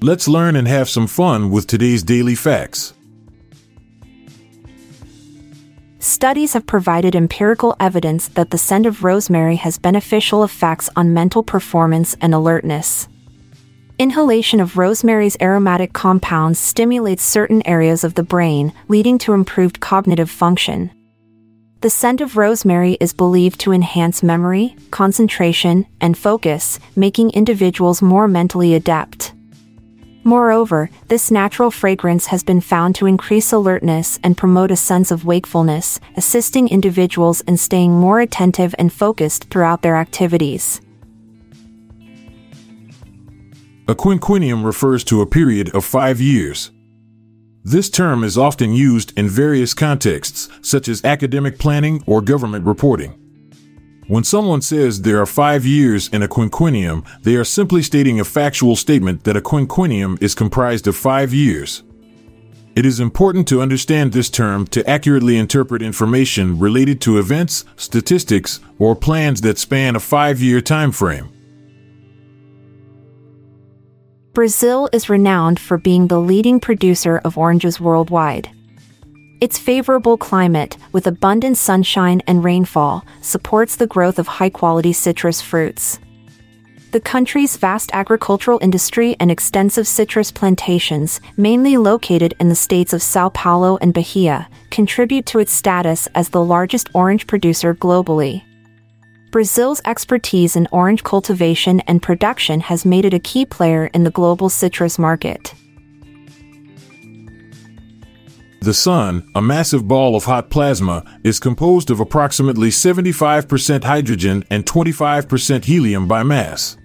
Let's learn and have some fun with today's daily facts. Studies have provided empirical evidence that the scent of rosemary has beneficial effects on mental performance and alertness. Inhalation of rosemary's aromatic compounds stimulates certain areas of the brain, leading to improved cognitive function. The scent of rosemary is believed to enhance memory, concentration, and focus, making individuals more mentally adept. Moreover, this natural fragrance has been found to increase alertness and promote a sense of wakefulness, assisting individuals in staying more attentive and focused throughout their activities. A quinquennium refers to a period of five years. This term is often used in various contexts, such as academic planning or government reporting. When someone says there are five years in a quinquennium, they are simply stating a factual statement that a quinquennium is comprised of five years. It is important to understand this term to accurately interpret information related to events, statistics, or plans that span a five year time frame. Brazil is renowned for being the leading producer of oranges worldwide. Its favorable climate, with abundant sunshine and rainfall, supports the growth of high quality citrus fruits. The country's vast agricultural industry and extensive citrus plantations, mainly located in the states of Sao Paulo and Bahia, contribute to its status as the largest orange producer globally. Brazil's expertise in orange cultivation and production has made it a key player in the global citrus market. The Sun, a massive ball of hot plasma, is composed of approximately 75% hydrogen and 25% helium by mass.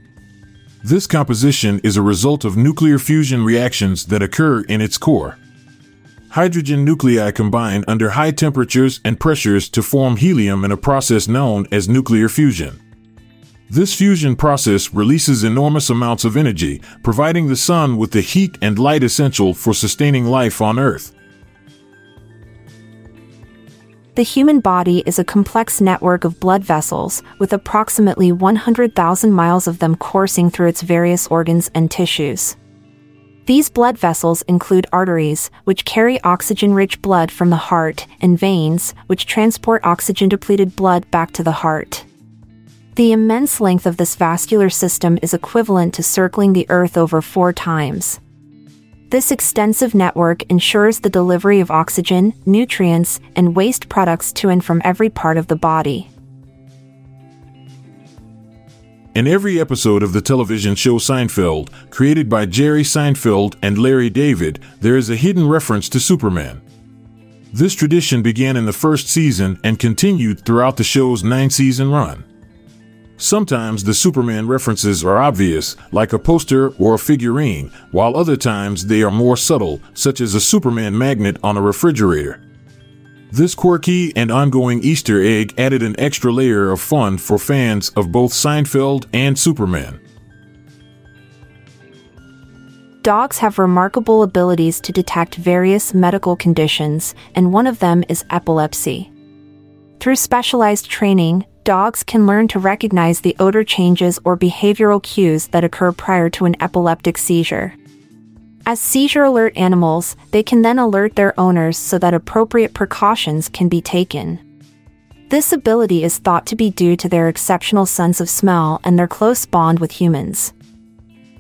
This composition is a result of nuclear fusion reactions that occur in its core hydrogen nuclei combine under high temperatures and pressures to form helium in a process known as nuclear fusion. This fusion process releases enormous amounts of energy, providing the sun with the heat and light essential for sustaining life on Earth. The human body is a complex network of blood vessels, with approximately 100,000 miles of them coursing through its various organs and tissues. These blood vessels include arteries, which carry oxygen rich blood from the heart, and veins, which transport oxygen depleted blood back to the heart. The immense length of this vascular system is equivalent to circling the Earth over four times. This extensive network ensures the delivery of oxygen, nutrients, and waste products to and from every part of the body. In every episode of the television show Seinfeld, created by Jerry Seinfeld and Larry David, there is a hidden reference to Superman. This tradition began in the first season and continued throughout the show's nine season run. Sometimes the Superman references are obvious, like a poster or a figurine, while other times they are more subtle, such as a Superman magnet on a refrigerator. This quirky and ongoing Easter egg added an extra layer of fun for fans of both Seinfeld and Superman. Dogs have remarkable abilities to detect various medical conditions, and one of them is epilepsy. Through specialized training, dogs can learn to recognize the odor changes or behavioral cues that occur prior to an epileptic seizure. As seizure alert animals, they can then alert their owners so that appropriate precautions can be taken. This ability is thought to be due to their exceptional sense of smell and their close bond with humans.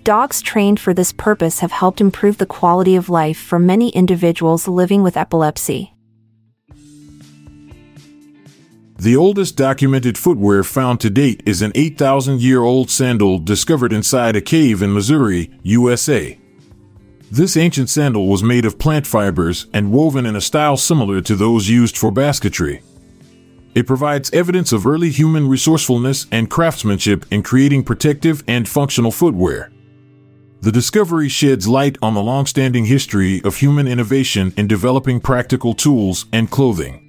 Dogs trained for this purpose have helped improve the quality of life for many individuals living with epilepsy. The oldest documented footwear found to date is an 8,000 year old sandal discovered inside a cave in Missouri, USA. This ancient sandal was made of plant fibers and woven in a style similar to those used for basketry. It provides evidence of early human resourcefulness and craftsmanship in creating protective and functional footwear. The discovery sheds light on the long-standing history of human innovation in developing practical tools and clothing.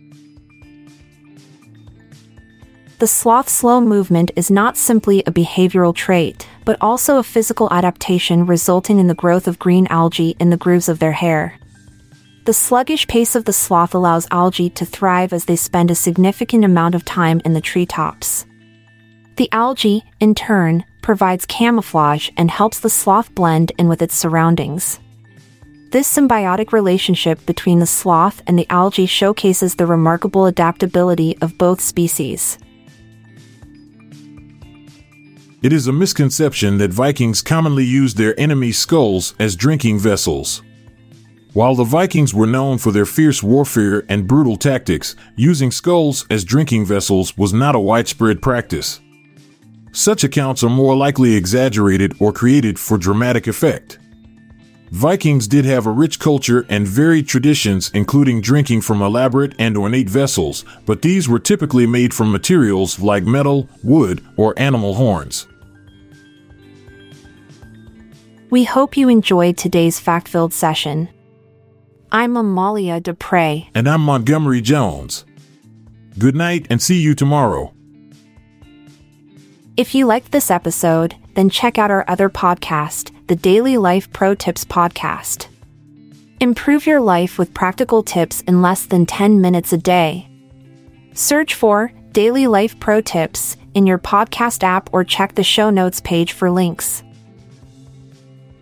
The sloth slow movement is not simply a behavioral trait, but also a physical adaptation resulting in the growth of green algae in the grooves of their hair. The sluggish pace of the sloth allows algae to thrive as they spend a significant amount of time in the treetops. The algae, in turn, provides camouflage and helps the sloth blend in with its surroundings. This symbiotic relationship between the sloth and the algae showcases the remarkable adaptability of both species. It is a misconception that Vikings commonly used their enemies' skulls as drinking vessels. While the Vikings were known for their fierce warfare and brutal tactics, using skulls as drinking vessels was not a widespread practice. Such accounts are more likely exaggerated or created for dramatic effect. Vikings did have a rich culture and varied traditions, including drinking from elaborate and ornate vessels, but these were typically made from materials like metal, wood, or animal horns. We hope you enjoyed today's fact filled session. I'm Amalia Dupre. And I'm Montgomery Jones. Good night and see you tomorrow. If you liked this episode, then check out our other podcast, the Daily Life Pro Tips Podcast. Improve your life with practical tips in less than 10 minutes a day. Search for Daily Life Pro Tips in your podcast app or check the show notes page for links.